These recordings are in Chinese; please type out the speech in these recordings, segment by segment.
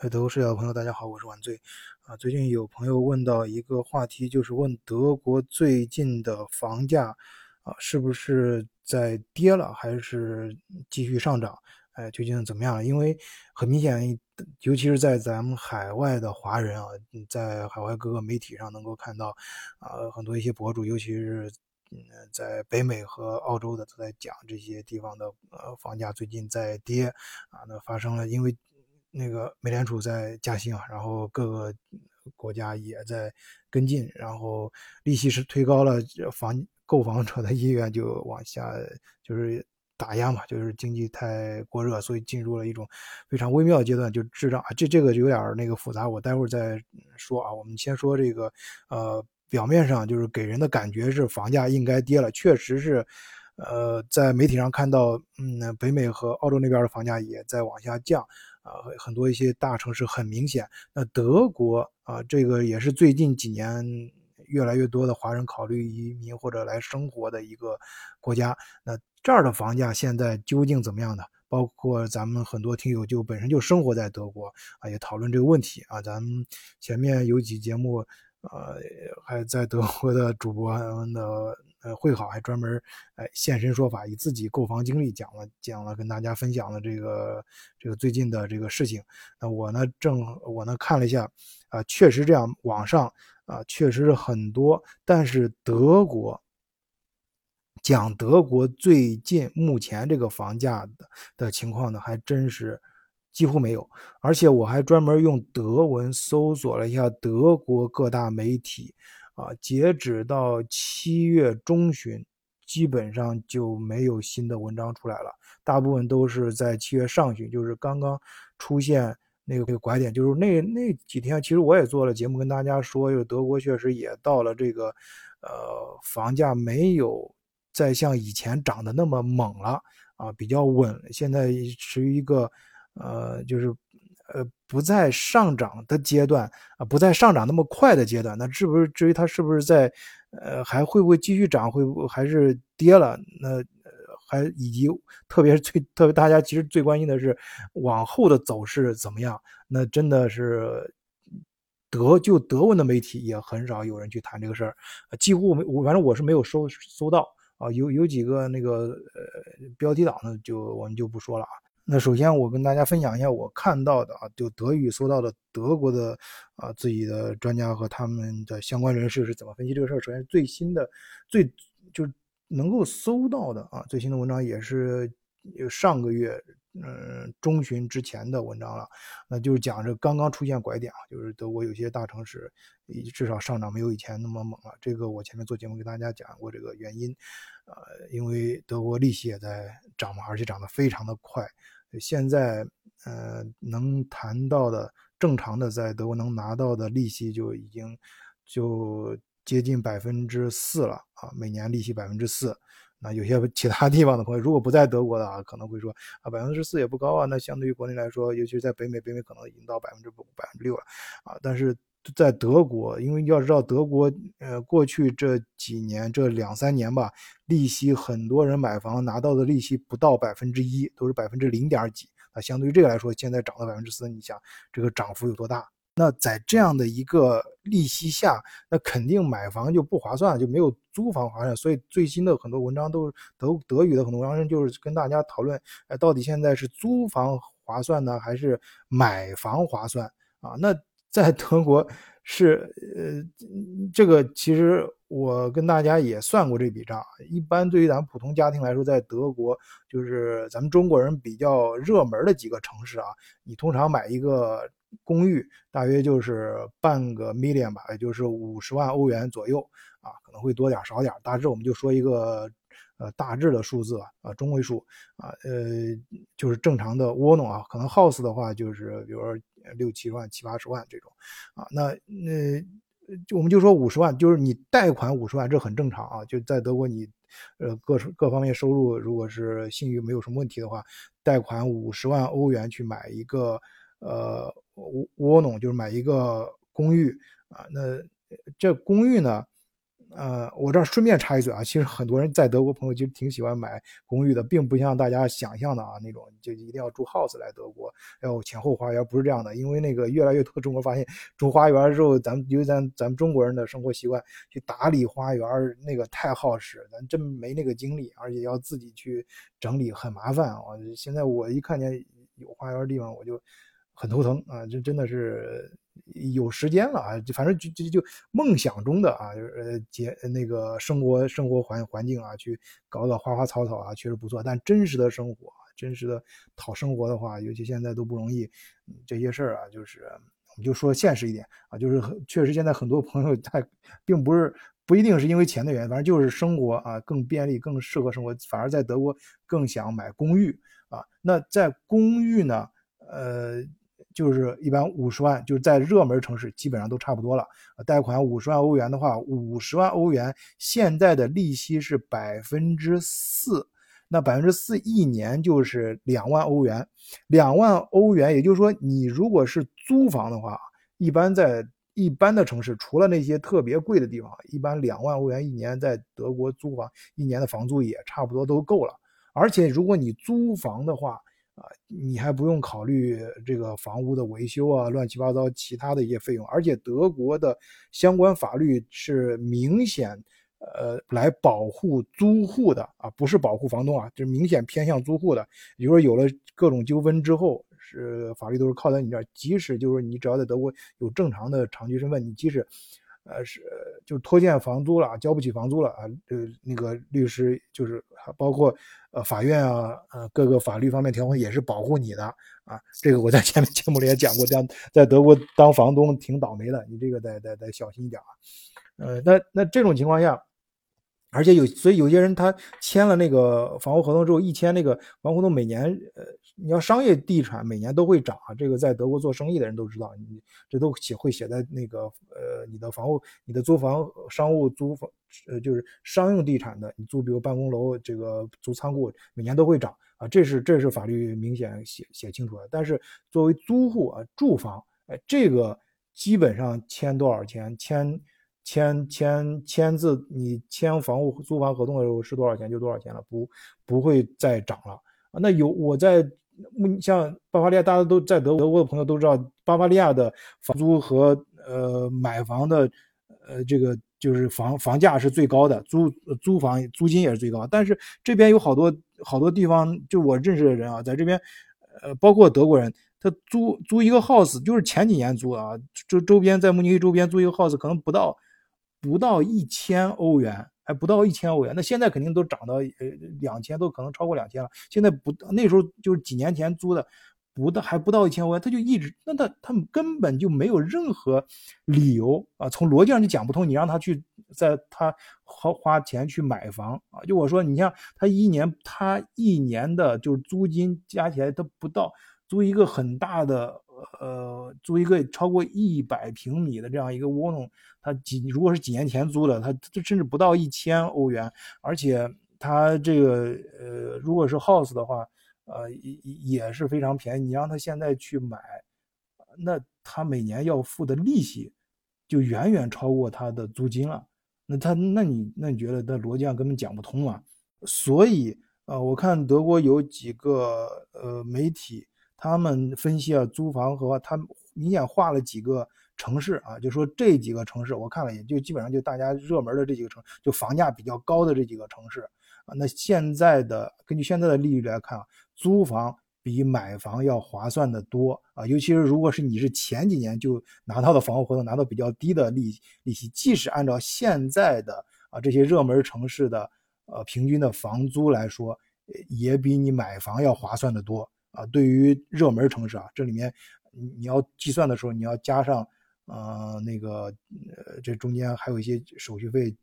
呃，德国视角朋友，大家好，我是晚醉。啊，最近有朋友问到一个话题，就是问德国最近的房价啊，是不是在跌了，还是继续上涨？哎，究竟怎么样？因为很明显，尤其是在咱们海外的华人啊，在海外各个媒体上能够看到，啊，很多一些博主，尤其是嗯，在北美和澳洲的都在讲这些地方的呃房价最近在跌啊，那发生了因为。那个美联储在加息嘛，然后各个国家也在跟进，然后利息是推高了，房购房者的意愿就往下，就是打压嘛，就是经济太过热，所以进入了一种非常微妙的阶段，就滞胀啊。这这个有点那个复杂，我待会儿再说啊。我们先说这个，呃，表面上就是给人的感觉是房价应该跌了，确实是，呃，在媒体上看到，嗯，北美和澳洲那边的房价也在往下降。啊，很多一些大城市很明显。那德国啊，这个也是最近几年越来越多的华人考虑移民或者来生活的一个国家。那这儿的房价现在究竟怎么样呢？包括咱们很多听友就本身就生活在德国啊，也讨论这个问题啊。咱们前面有几节目，呃，还在德国的主播的。呃，会好还专门哎现身说法，以自己购房经历讲了讲了，跟大家分享了这个这个最近的这个事情。那我呢，正我呢看了一下，啊，确实这样，网上啊确实是很多，但是德国讲德国最近目前这个房价的的情况呢，还真是几乎没有。而且我还专门用德文搜索了一下德国各大媒体。啊，截止到七月中旬，基本上就没有新的文章出来了。大部分都是在七月上旬，就是刚刚出现那个那个拐点，就是那那几天，其实我也做了节目跟大家说，就是德国确实也到了这个，呃，房价没有再像以前涨得那么猛了啊，比较稳，现在处于一个，呃，就是。呃，不在上涨的阶段啊，不在上涨那么快的阶段，那是不是至于它是不是在，呃，还会不会继续涨，会不还是跌了？那还以及特别是最特别大家其实最关心的是往后的走势怎么样？那真的是德就德文的媒体也很少有人去谈这个事儿，几乎没我反正我是没有搜搜到啊，有有几个那个呃标题党呢，就我们就不说了啊。那首先，我跟大家分享一下我看到的啊，就德语搜到的德国的啊自己的专家和他们的相关人士是怎么分析这个事儿。首先，最新的最就能够搜到的啊最新的文章也是上个月嗯中旬之前的文章了，那就是讲这刚刚出现拐点啊，就是德国有些大城市至少上涨没有以前那么猛了。这个我前面做节目给大家讲过这个原因，呃，因为德国利息也在涨嘛，而且涨得非常的快。现在，呃，能谈到的正常的在德国能拿到的利息就已经就接近百分之四了啊，每年利息百分之四。那有些其他地方的朋友，如果不在德国的啊，可能会说啊，百分之四也不高啊。那相对于国内来说，尤其是在北美，北美可能已经到百分之五、百分之六了啊。但是在德国，因为要知道德国，呃，过去这几年这两三年吧，利息很多人买房拿到的利息不到百分之一，都是百分之零点几。啊，相对于这个来说，现在涨到百分之四，你想这个涨幅有多大？那在这样的一个利息下，那肯定买房就不划算，就没有租房划算。所以最新的很多文章都是德德语的很多文章，就是跟大家讨论，哎，到底现在是租房划算呢，还是买房划算啊？那在德国。是，呃，这个其实我跟大家也算过这笔账。一般对于咱们普通家庭来说，在德国，就是咱们中国人比较热门的几个城市啊，你通常买一个公寓，大约就是半个 million 吧，也就是五十万欧元左右啊，可能会多点少点，大致我们就说一个，呃，大致的数字啊，中位数啊，呃，就是正常的窝囊啊，可能 house 的话就是，比如说。六七十万、七八十万这种，啊，那那我们就说五十万，就是你贷款五十万，这很正常啊。就在德国，你呃各各方面收入如果是信誉没有什么问题的话，贷款五十万欧元去买一个呃窝窝囊，就是买一个公寓啊。那这公寓呢，呃，我这顺便插一嘴啊，其实很多人在德国朋友其实挺喜欢买公寓的，并不像大家想象的啊那种，就一定要住 house 来德国，要前后花园，不是这样的。因为那个越来越多中国发现住花园之后，咱们因为咱咱们中国人的生活习惯去打理花园，那个太耗时，咱真没那个精力，而且要自己去整理很麻烦啊。现在我一看见有花园地方，我就很头疼啊，这真的是。有时间了啊，就反正就就就梦想中的啊，就是呃，结那个生活生活环环境啊，去搞搞花花草草啊，确实不错。但真实的生活，真实的讨生活的话，尤其现在都不容易。这些事儿啊，就是我们就说现实一点啊，就是确实现在很多朋友他并不是不一定是因为钱的原因，反正就是生活啊更便利，更适合生活，反而在德国更想买公寓啊。那在公寓呢，呃。就是一般五十万，就是在热门城市基本上都差不多了。贷款五十万欧元的话，五十万欧元现在的利息是百分之四，那百分之四一年就是两万欧元。两万欧元，也就是说，你如果是租房的话，一般在一般的城市，除了那些特别贵的地方，一般两万欧元一年在德国租房，一年的房租也差不多都够了。而且如果你租房的话，啊，你还不用考虑这个房屋的维修啊，乱七八糟其他的一些费用，而且德国的相关法律是明显，呃，来保护租户的啊，不是保护房东啊，就是明显偏向租户的。比如说有了各种纠纷之后，是法律都是靠在你这儿，即使就是你只要在德国有正常的长居身份，你即使。呃，是就拖欠房租了，交不起房租了啊，呃，那个律师就是包括呃法院啊，呃各个法律方面条款也是保护你的啊。这个我在前面节目里也讲过，在在德国当房东挺倒霉的，你这个得得得小心一点啊。呃，那那这种情况下。而且有，所以有些人他签了那个房屋合同之后，一签那个房屋合同，每年呃，你要商业地产每年都会涨啊。这个在德国做生意的人都知道，你这都写会写在那个呃，你的房屋、你的租房、商务租房，呃，就是商用地产的，你租比如办公楼，这个租仓库，每年都会涨啊。这是这是法律明显写写清楚的。但是作为租户啊，住房，哎，这个基本上签多少钱签。签签签字，你签房屋租房合同的时候是多少钱就多少钱了，不不会再涨了啊。那有我在像巴伐利亚，大家都在德德国的朋友都知道，巴伐利亚的房租和呃买房的呃这个就是房房价是最高的，租租房租金也是最高。但是这边有好多好多地方，就我认识的人啊，在这边呃包括德国人。他租租一个 house，就是前几年租啊，周周边在慕尼黑周边租一个 house，可能不到。不到一千欧元，还不到一千欧元，那现在肯定都涨到呃两千，都可能超过两千了。现在不，那时候就是几年前租的，不到还不到一千欧元，他就一直，那他他们根本就没有任何理由啊，从逻辑上就讲不通。你让他去在他花花钱去买房啊，就我说，你像他一年他一年的就是租金加起来都不到，租一个很大的。呃，租一个超过一百平米的这样一个窝囊，它几如果是几年前租的，它这甚至不到一千欧元，而且它这个呃，如果是 house 的话，呃也是非常便宜。你让他现在去买，那他每年要付的利息就远远超过他的租金了。那他那你那你觉得他逻辑上根本讲不通啊？所以呃，我看德国有几个呃媒体。他们分析啊，租房和他明显画了几个城市啊，就说这几个城市，我看了也就基本上就大家热门的这几个城，就房价比较高的这几个城市啊。那现在的根据现在的利率来看啊，租房比买房要划算的多啊，尤其是如果是你是前几年就拿到的房屋合同，拿到比较低的利利息，即使按照现在的啊这些热门城市的呃平均的房租来说，也比你买房要划算的多。啊，对于热门城市啊，这里面你要计算的时候，你要加上，呃，那个，呃，这中间还有一些手续费，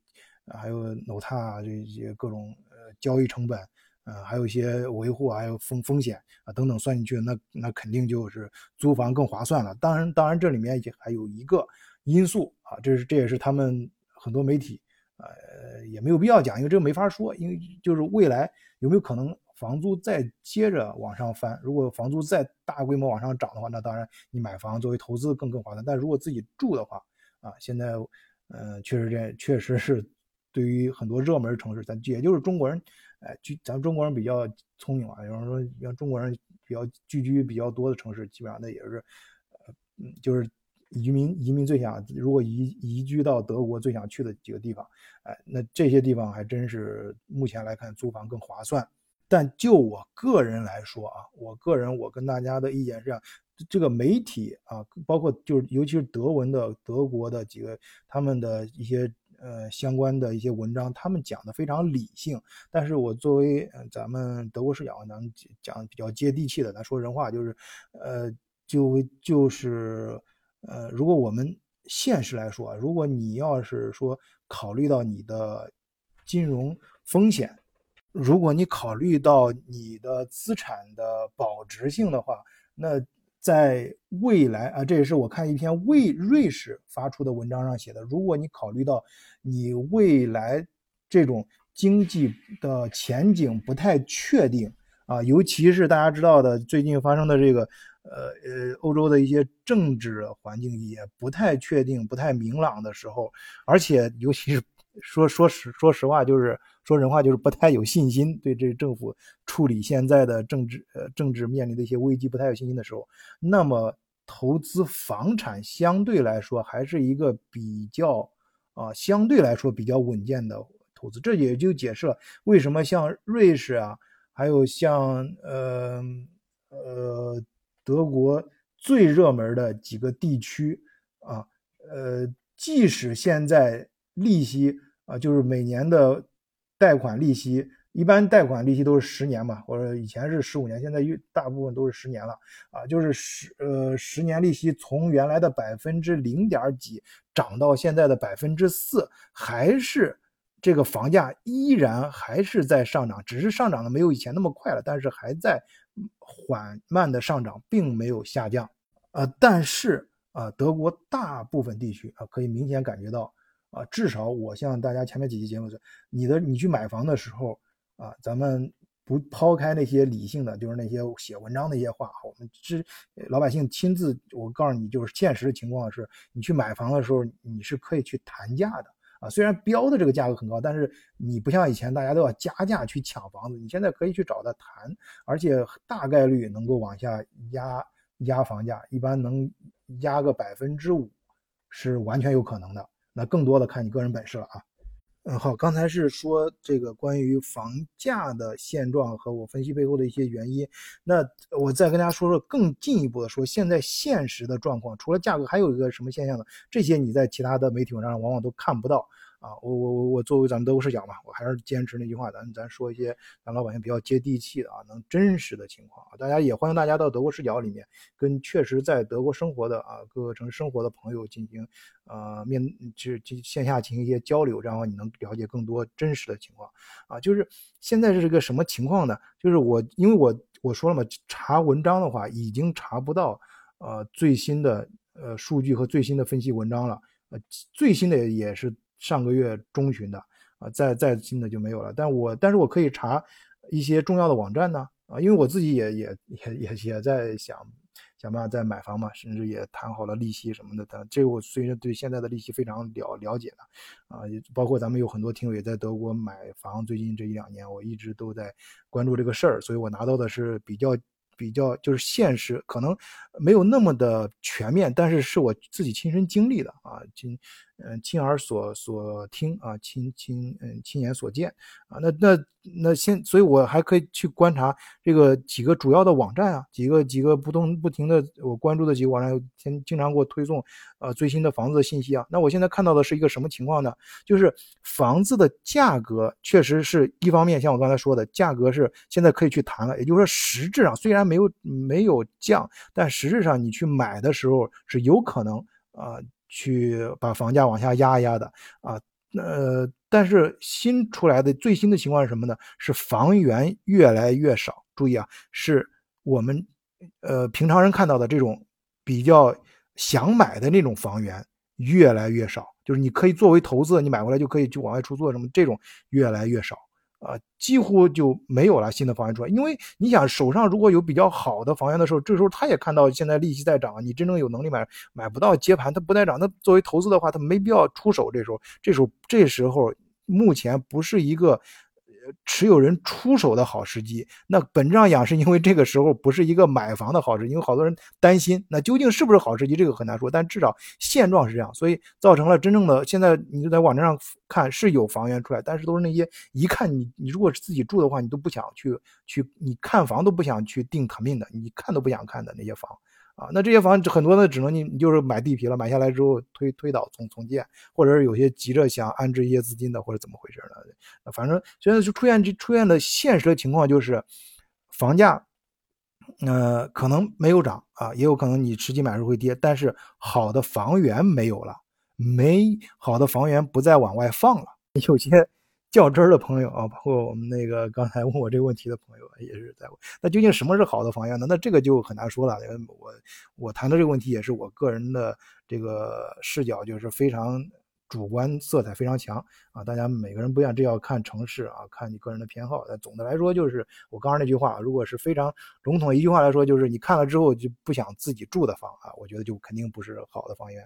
还有 nota 这些各种呃交易成本，呃，还有一些维护，还有风风险啊等等算进去，那那肯定就是租房更划算了。当然，当然这里面也还有一个因素啊，这是这也是他们很多媒体，呃，也没有必要讲，因为这个没法说，因为就是未来有没有可能。房租再接着往上翻，如果房租再大规模往上涨的话，那当然你买房作为投资更更划算。但如果自己住的话，啊，现在，嗯，确实这确实是对于很多热门城市，咱也就是中国人，哎，聚咱中国人比较聪明嘛，有人说像中国人比较聚居比较多的城市，基本上那也是，呃，嗯，就是移民移民最想如果移移居到德国最想去的几个地方，哎，那这些地方还真是目前来看租房更划算。但就我个人来说啊，我个人我跟大家的意见是这样，这个媒体啊，包括就是尤其是德文的德国的几个他们的一些呃相关的一些文章，他们讲的非常理性。但是我作为咱们德国视角，咱讲比较接地气的，咱说人话就是，呃，就就是呃，如果我们现实来说啊，如果你要是说考虑到你的金融风险。如果你考虑到你的资产的保值性的话，那在未来啊，这也是我看一篇瑞瑞士发出的文章上写的。如果你考虑到你未来这种经济的前景不太确定啊，尤其是大家知道的最近发生的这个呃呃欧洲的一些政治环境也不太确定、不太明朗的时候，而且尤其是。说说实说实话，就是说人话，就是不太有信心，对这政府处理现在的政治呃政治面临的一些危机不太有信心的时候，那么投资房产相对来说还是一个比较啊相对来说比较稳健的投资。这也就解释了为什么像瑞士啊，还有像呃呃德国最热门的几个地区啊，呃，即使现在利息。啊，就是每年的贷款利息，一般贷款利息都是十年嘛，或者以前是十五年，现在大部分都是十年了。啊，就是十呃十年利息从原来的百分之零点几涨到现在的百分之四，还是这个房价依然还是在上涨，只是上涨的没有以前那么快了，但是还在缓慢的上涨，并没有下降。呃，但是啊，德国大部分地区啊，可以明显感觉到。啊，至少我像大家前面几期节目说，你的你去买房的时候啊，咱们不抛开那些理性的，就是那些写文章的一些话，我们知老百姓亲自，我告诉你，就是现实的情况是，你去买房的时候，你是可以去谈价的啊。虽然标的这个价格很高，但是你不像以前大家都要加价去抢房子，你现在可以去找他谈，而且大概率能够往下压压房价，一般能压个百分之五，是完全有可能的。那更多的看你个人本事了啊，嗯，好，刚才是说这个关于房价的现状和我分析背后的一些原因，那我再跟大家说说更进一步的说，现在现实的状况，除了价格，还有一个什么现象呢？这些你在其他的媒体文章上往往都看不到。啊，我我我我作为咱们德国视角嘛，我还是坚持那句话，咱咱说一些咱老百姓比较接地气的啊，能真实的情况啊。大家也欢迎大家到德国视角里面，跟确实在德国生活的啊各个城市生活的朋友进行呃面就就线下进行一些交流，然后你能了解更多真实的情况啊。就是现在是个什么情况呢？就是我因为我我说了嘛，查文章的话已经查不到呃最新的呃数据和最新的分析文章了，呃最新的也是。上个月中旬的啊，再再新的就没有了。但我但是我可以查一些重要的网站呢啊，因为我自己也也也也也在想想办法再买房嘛，甚至也谈好了利息什么的。等这个我虽然对现在的利息非常了了解的啊，也包括咱们有很多听友也在德国买房，最近这一两年我一直都在关注这个事儿，所以我拿到的是比较。比较就是现实，可能没有那么的全面，但是是我自己亲身经历的啊，亲，嗯，亲耳所所听啊，亲亲，嗯，亲眼所见啊，那那那现，所以我还可以去观察这个几个主要的网站啊，几个几个不同不停的我关注的几个网站，经经常给我推送呃最新的房子的信息啊。那我现在看到的是一个什么情况呢？就是房子的价格确实是一方面，像我刚才说的，价格是现在可以去谈了，也就是说实质上虽然没有没有降，但实质上你去买的时候是有可能啊去把房价往下压一压的啊。呃，但是新出来的最新的情况是什么呢？是房源越来越少。注意啊，是我们呃平常人看到的这种比较想买的那种房源越来越少，就是你可以作为投资，你买回来就可以去往外出租什么，这种越来越少。啊，几乎就没有了新的房源出来，因为你想手上如果有比较好的房源的时候，这时候他也看到现在利息在涨，你真正有能力买买不到接盘，它不再涨，那作为投资的话，他没必要出手。这时候，这时候这时候目前不是一个。持有人出手的好时机，那本质上讲是因为这个时候不是一个买房的好时机，因为好多人担心，那究竟是不是好时机，这个很难说。但至少现状是这样，所以造成了真正的现在你就在网站上看是有房源出来，但是都是那些一看你你如果是自己住的话，你都不想去去你看房都不想去定 commit 的，你看都不想看的那些房。啊，那这些房很多呢，只能你你就是买地皮了，买下来之后推推倒重重建，或者是有些急着想安置一些资金的，或者怎么回事呢？反正现在就出现这出现的现实的情况就是，房价，呃，可能没有涨啊，也有可能你实际买入会跌，但是好的房源没有了，没好的房源不再往外放了，有些。较真儿的朋友啊，包括我们那个刚才问我这个问题的朋友也是在问，那究竟什么是好的房源呢？那这个就很难说了。我我谈的这个问题也是我个人的这个视角，就是非常主观色彩非常强啊。大家每个人不一样，这要看城市啊，看你个人的偏好。但总的来说，就是我刚刚那句话，如果是非常笼统一句话来说，就是你看了之后就不想自己住的房啊，我觉得就肯定不是好的房源。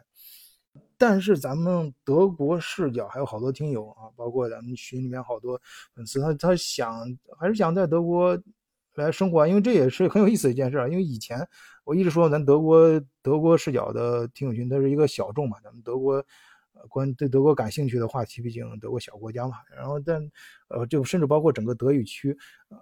但是咱们德国视角还有好多听友啊，包括咱们群里面好多粉丝，他他想还是想在德国来生活，因为这也是很有意思的一件事啊因为以前我一直说咱德国德国视角的听友群，它是一个小众嘛，咱们德国。关对德国感兴趣的话题，毕竟德国小国家嘛。然后，但呃，就甚至包括整个德语区，呃，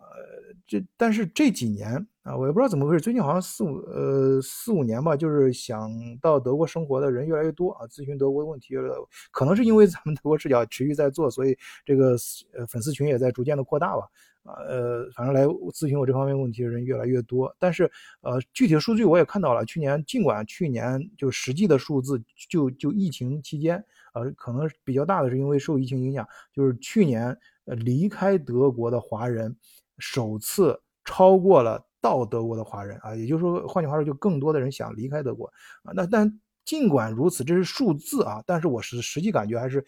这但是这几年啊，我也不知道怎么回事，最近好像四五呃四五年吧，就是想到德国生活的人越来越多啊，咨询德国的问题越来越，可能是因为咱们德国视角持续在做，所以这个呃粉丝群也在逐渐的扩大吧。呃，反正来咨询我这方面问题的人越来越多，但是呃，具体的数据我也看到了。去年尽管去年就实际的数字就就疫情期间，呃，可能比较大的是因为受疫情影响，就是去年呃离开德国的华人首次超过了到德国的华人啊，也就是说，换句话说，就更多的人想离开德国啊。那但尽管如此，这是数字啊，但是我是实际感觉还是。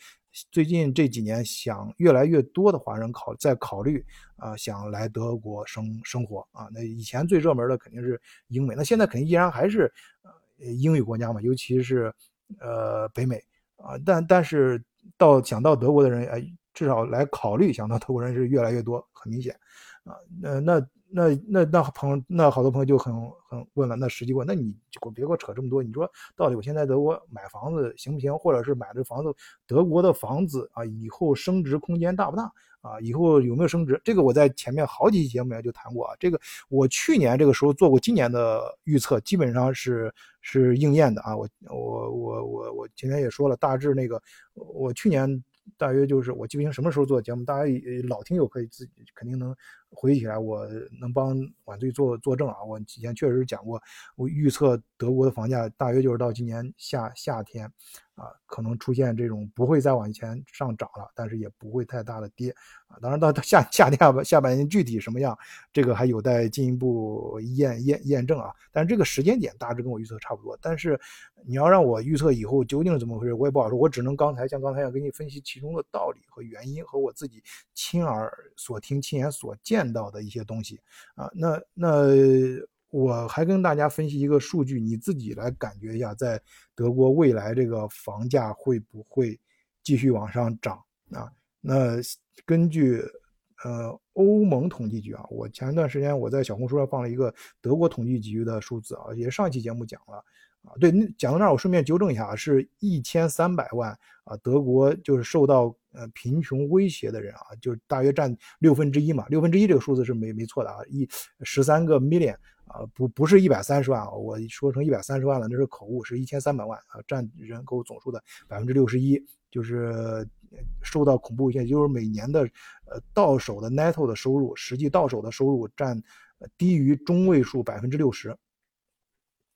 最近这几年，想越来越多的华人考在考虑啊，想来德国生生活啊。那以前最热门的肯定是英美，那现在肯定依然还是呃英语国家嘛，尤其是呃北美啊。但但是到想到德国的人，哎，至少来考虑想到德国人是越来越多，很明显啊。那那。那那那朋，那好多朋友就很很问了，那实际问，那你就别给我扯这么多，你说到底我现在德国买房子行不行？或者是买这房子，德国的房子啊，以后升值空间大不大啊？以后有没有升值？这个我在前面好几期节目里就谈过啊。这个我去年这个时候做过今年的预测，基本上是是应验的啊。我我我我我前天也说了，大致那个我去年。大约就是我记不清什么时候做的节目，大家老听友可以自己肯定能回忆起来，我能帮晚醉做作证啊。我以前确实讲过，我预测德国的房价大约就是到今年夏夏天。啊，可能出现这种不会再往前上涨了，但是也不会太大的跌啊。当然到夏夏天下半下半年具体什么样，这个还有待进一步验验验证啊。但是这个时间点大致跟我预测差不多。但是你要让我预测以后究竟是怎么回事，我也不好说。我只能刚才像刚才要给你分析其中的道理和原因，和我自己亲耳所听、亲眼所见到的一些东西啊。那那。我还跟大家分析一个数据，你自己来感觉一下，在德国未来这个房价会不会继续往上涨啊？那根据呃欧盟统计局啊，我前一段时间我在小红书上放了一个德国统计局的数字啊，也上期节目讲了啊，对，讲到那儿我顺便纠正一下啊，是一千三百万啊，德国就是受到呃贫穷威胁的人啊，就是大约占六分之一嘛，六分之一这个数字是没没错的啊，一十三个 million。啊，不不是一百三十万啊，我说成一百三十万了，那是口误，是一千三百万啊，占人口总数的百分之六十一，就是受到恐怖威胁，就是每年的呃到手的 netto 的收入，实际到手的收入占低于中位数百分之六十。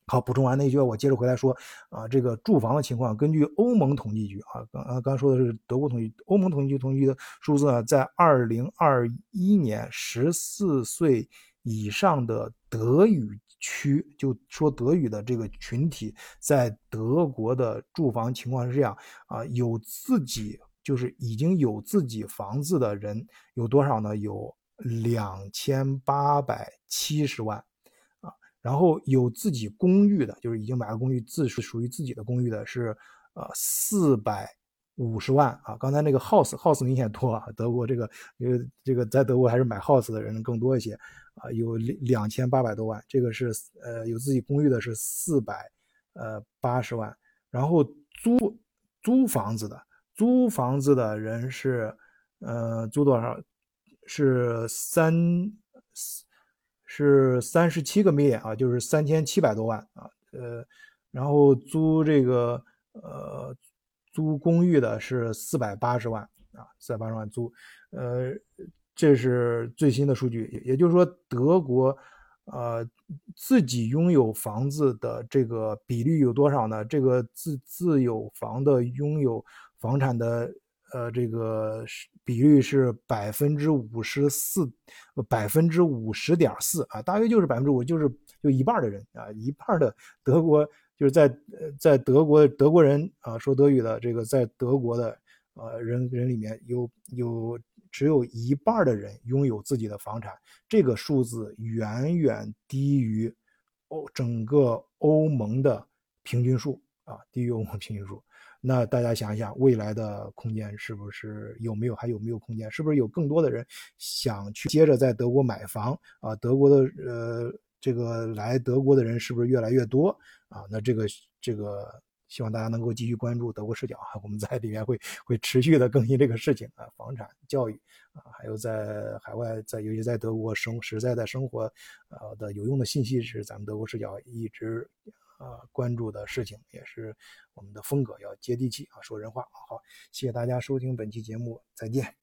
好，补充完那句，我接着回来说啊，这个住房的情况，根据欧盟统计局啊，刚刚刚说的是德国统计，欧盟统计局统计的数字呢，在二零二一年十四岁。以上的德语区，就说德语的这个群体，在德国的住房情况是这样啊，有自己就是已经有自己房子的人有多少呢？有两千八百七十万，然后有自己公寓的，就是已经买了公寓自是属于自己的公寓的是呃四百五十万啊。刚才那个 house house 明显多啊，德国这个因为这个在德国还是买 house 的人更多一些啊，有两两千八百多万。这个是呃有自己公寓的是四百呃八十万，然后租租房子的租房子的人是呃租多少？是三是三十七个 million 啊，就是三千七百多万啊，呃，然后租这个呃租公寓的是四百八十万啊，四百八十万租，呃，这是最新的数据，也就是说德国呃自己拥有房子的这个比率有多少呢？这个自自有房的拥有房产的。呃，这个比率是百分之五十四，百分之五十点四啊，大约就是百分之五，就是就一半的人啊，一半的德国就是在呃在德国德国人啊说德语的这个在德国的呃人人里面有有只有一半的人拥有自己的房产，这个数字远远低于欧整个欧盟的平均数啊，低于欧盟平均数。那大家想一想，未来的空间是不是有没有还有没有空间？是不是有更多的人想去接着在德国买房啊？德国的呃这个来德国的人是不是越来越多啊？那这个这个希望大家能够继续关注德国视角啊，我们在里面会会持续的更新这个事情啊，房产、教育啊，还有在海外在尤其在德国生实在的生活呃的有用的信息是咱们德国视角一直。呃，关注的事情也是我们的风格，要接地气啊，说人话。好，谢谢大家收听本期节目，再见。